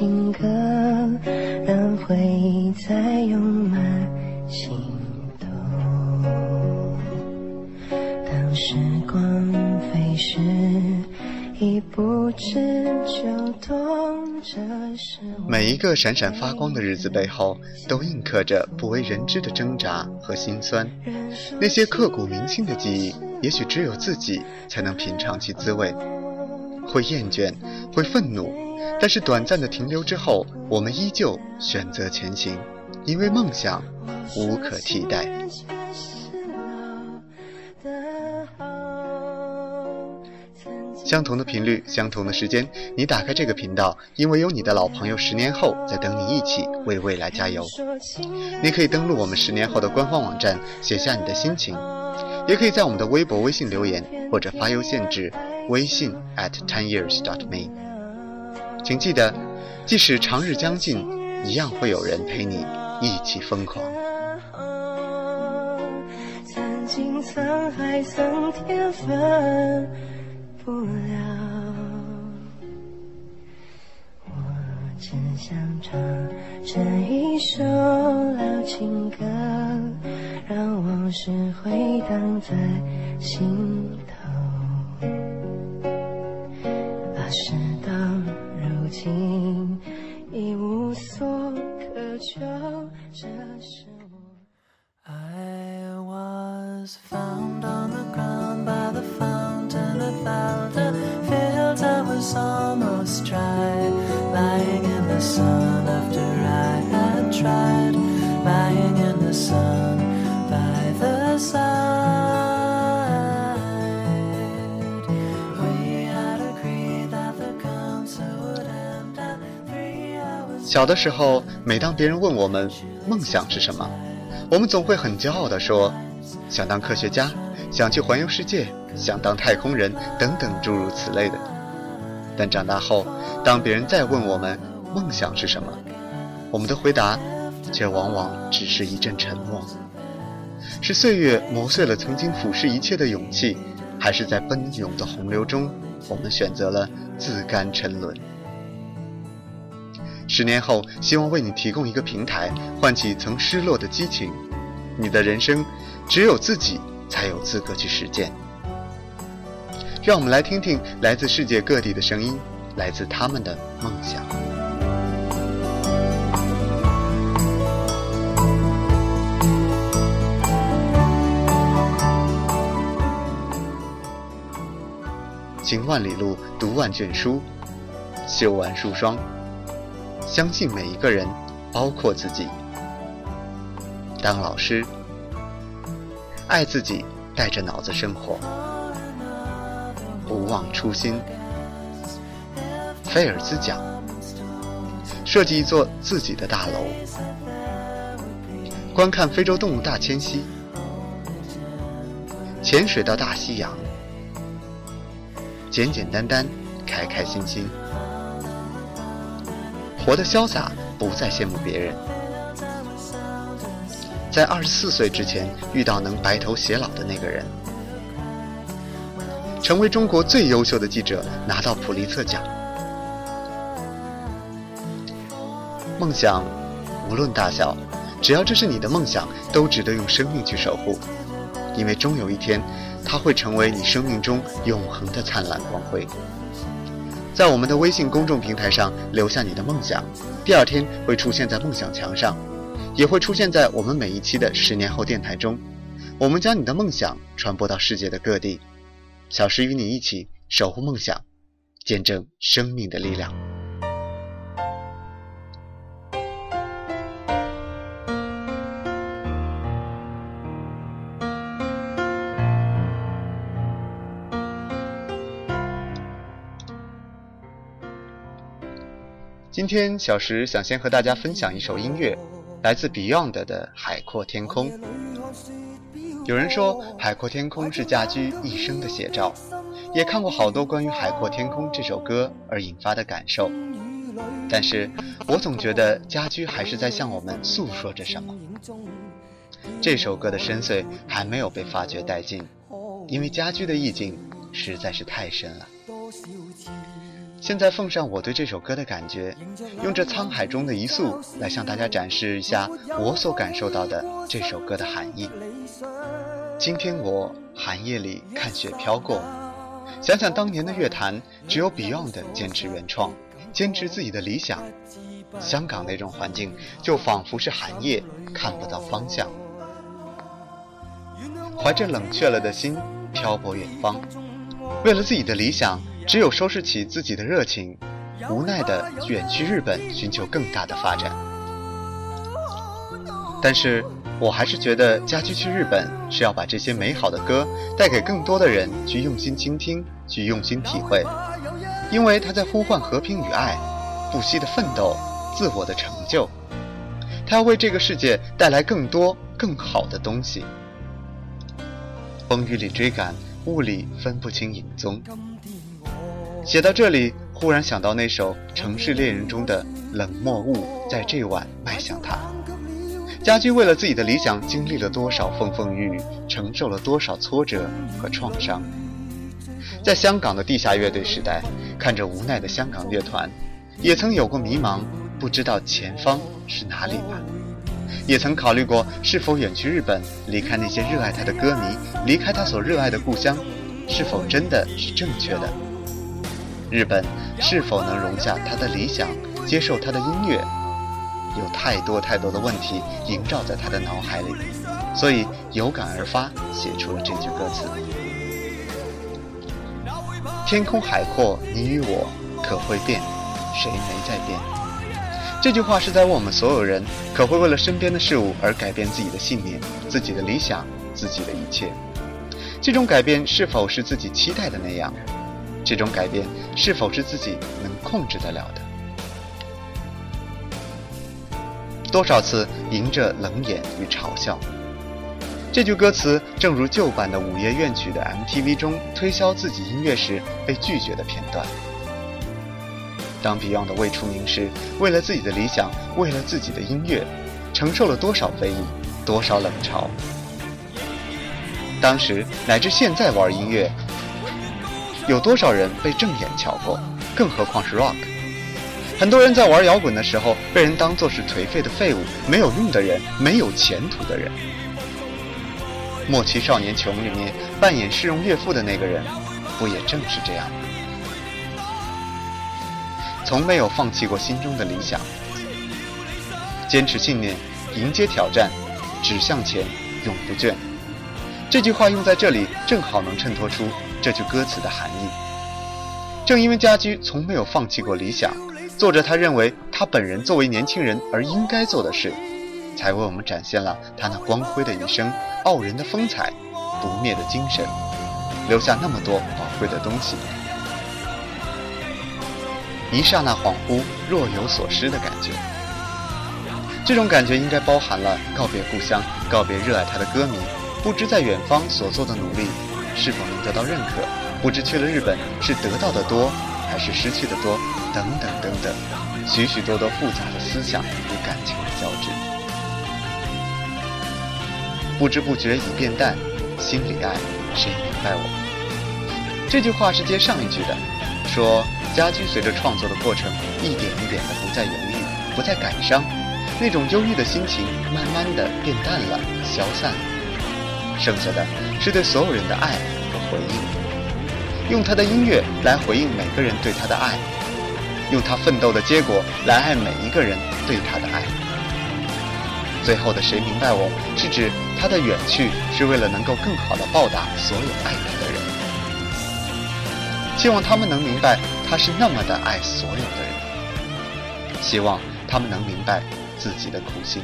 情歌，让回忆再涌满心头。当时光飞逝，已不知就懂这是。每一个闪闪发光的日子背后，都印刻着不为人知的挣扎和心酸。那些刻骨铭心的记忆，也许只有自己才能品尝其滋味。会厌倦，会愤怒，但是短暂的停留之后，我们依旧选择前行，因为梦想无可替代。相同的频率，相同的时间，你打开这个频道，因为有你的老朋友十年后在等你一起为未来加油。你可以登录我们十年后的官方网站，写下你的心情，也可以在我们的微博、微信留言，或者发邮件至微信 at tenyears.dot.me。请记得，即使长日将近，一样会有人陪你一起疯狂。曾经沧海桑田分不了，我只想唱这一首老情歌，让往事回荡在心小的时候，每当别人问我们梦想是什么，我们总会很骄傲地说，想当科学家，想去环游世界，想当太空人等等诸如此类的。但长大后，当别人再问我们梦想是什么，我们的回答却往往只是一阵沉默。是岁月磨碎了曾经俯视一切的勇气，还是在奔涌的洪流中，我们选择了自甘沉沦？十年后，希望为你提供一个平台，唤起曾失落的激情。你的人生，只有自己才有资格去实践。让我们来听听来自世界各地的声音，来自他们的梦想。行万里路，读万卷书，修完书霜。相信每一个人，包括自己。当老师，爱自己，带着脑子生活，不忘初心。菲尔兹奖，设计一座自己的大楼，观看非洲动物大迁徙，潜水到大西洋，简简单单，开开心心。活得潇洒，不再羡慕别人。在二十四岁之前遇到能白头偕老的那个人，成为中国最优秀的记者，拿到普利策奖。梦想无论大小，只要这是你的梦想，都值得用生命去守护，因为终有一天，它会成为你生命中永恒的灿烂光辉。在我们的微信公众平台上留下你的梦想，第二天会出现在梦想墙上，也会出现在我们每一期的十年后电台中。我们将你的梦想传播到世界的各地，小时与你一起守护梦想，见证生命的力量。今天小石想先和大家分享一首音乐，来自 Beyond 的《海阔天空》。有人说，《海阔天空》是家驹一生的写照，也看过好多关于《海阔天空》这首歌而引发的感受。但是我总觉得家驹还是在向我们诉说着什么。这首歌的深邃还没有被发掘殆尽，因为家驹的意境实在是太深了。现在奉上我对这首歌的感觉，用这沧海中的一粟来向大家展示一下我所感受到的这首歌的含义。今天我寒夜里看雪飘过，想想当年的乐坛，只有 Beyond 坚持原创，坚持自己的理想。香港那种环境，就仿佛是寒夜看不到方向，怀着冷却了的心漂泊远方，为了自己的理想。只有收拾起自己的热情，无奈的远去日本寻求更大的发展。但是我还是觉得家驹去日本是要把这些美好的歌带给更多的人去用心倾听，去用心体会，因为他在呼唤和平与爱，不息的奋斗，自我的成就。他要为这个世界带来更多更好的东西。风雨里追赶，雾里分不清影踪。写到这里，忽然想到那首《城市猎人》中的“冷漠雾在这晚迈向他”。家驹为了自己的理想，经历了多少风风雨雨，承受了多少挫折和创伤。在香港的地下乐队时代，看着无奈的香港乐团，也曾有过迷茫，不知道前方是哪里吧？也曾考虑过是否远去日本，离开那些热爱他的歌迷，离开他所热爱的故乡，是否真的是正确的？日本是否能容下他的理想，接受他的音乐？有太多太多的问题萦绕在他的脑海里，所以有感而发，写出了这句歌词：“天空海阔，你与我可会变？谁没在变？”这句话是在问我们所有人，可会为了身边的事物而改变自己的信念、自己的理想、自己的一切？这种改变是否是自己期待的那样？这种改变是否是自己能控制得了的？多少次迎着冷眼与嘲笑？这句歌词正如旧版的《午夜怨曲》的 MTV 中推销自己音乐时被拒绝的片段。当 Beyond 的未出名时，为了自己的理想，为了自己的音乐，承受了多少非议，多少冷嘲？当时乃至现在玩音乐。有多少人被正眼瞧过？更何况是 rock。很多人在玩摇滚的时候，被人当作是颓废的废物、没有用的人、没有前途的人。《莫欺少年穷》里面扮演市容岳父的那个人，不也正是这样吗？从没有放弃过心中的理想，坚持信念，迎接挑战，只向前，永不倦。这句话用在这里，正好能衬托出。这句歌词的含义，正因为家驹从没有放弃过理想，做着他认为他本人作为年轻人而应该做的事，才为我们展现了他那光辉的一生、傲人的风采、不灭的精神，留下那么多宝贵的东西。一刹那恍惚，若有所失的感觉，这种感觉应该包含了告别故乡、告别热爱他的歌迷，不知在远方所做的努力。是否能得到认可？不知去了日本是得到的多，还是失去的多？等等等等，许许多多复杂的思想与感情的交织。不知不觉已变淡，心里爱，谁明白我？这句话是接上一句的，说家驹随着创作的过程，一点一点的不再犹豫，不再感伤，那种忧郁的心情慢慢的变淡了，消散了。剩下的是对所有人的爱和回应，用他的音乐来回应每个人对他的爱，用他奋斗的结果来爱每一个人对他的爱。最后的谁明白我是指他的远去是为了能够更好的报答所有爱他的人，希望他们能明白他是那么的爱所有的人，希望他们能明白自己的苦心。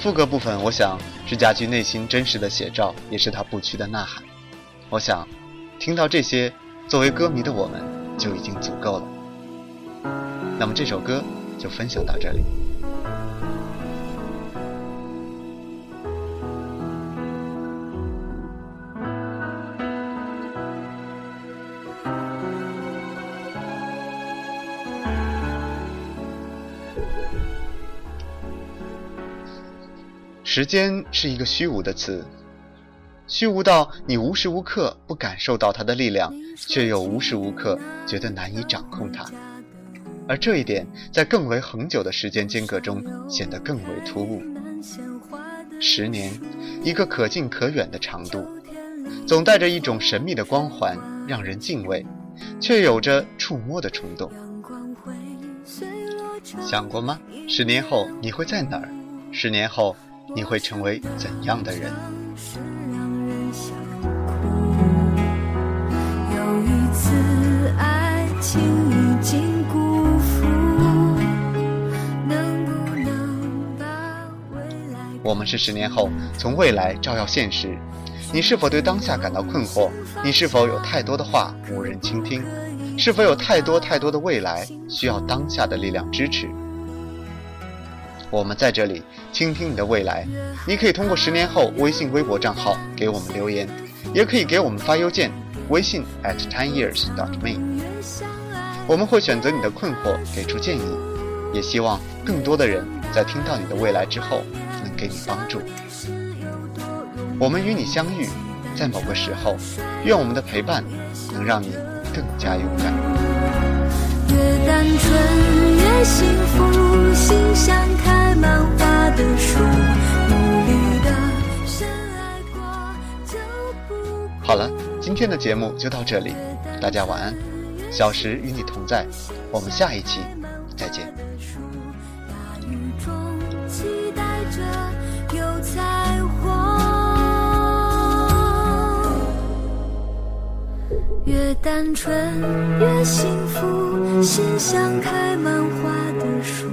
副歌部分，我想。是家驹内心真实的写照，也是他不屈的呐喊。我想，听到这些，作为歌迷的我们就已经足够了。那么这首歌就分享到这里。时间是一个虚无的词，虚无到你无时无刻不感受到它的力量，却又无时无刻觉得难以掌控它。而这一点，在更为恒久的时间间隔中显得更为突兀。十年，一个可近可远的长度，总带着一种神秘的光环，让人敬畏，却有着触摸的冲动。想过吗？十年后你会在哪儿？十年后你会成为怎样的人？有一次，爱情已经辜负，能不能把未来？我们是十年后从未来照耀现实，你是否对当下感到困惑？你是否有太多的话无人倾听？是否有太多太多的未来需要当下的力量支持？我们在这里倾听你的未来。你可以通过十年后微信、微博账号给我们留言，也可以给我们发邮件，微信 at ten years dot me。我们会选择你的困惑，给出建议。也希望更多的人在听到你的未来之后，能给你帮助。我们与你相遇，在某个时候，愿我们的陪伴能让你更加勇敢。越单纯越幸福，心相开满花的树，努力的深爱过就不好了，今天的节目就到这里，大家晚安。小时与你同在，我们下一期再见。大雨中期待着有彩虹。越单纯越幸福，心像开满花的树。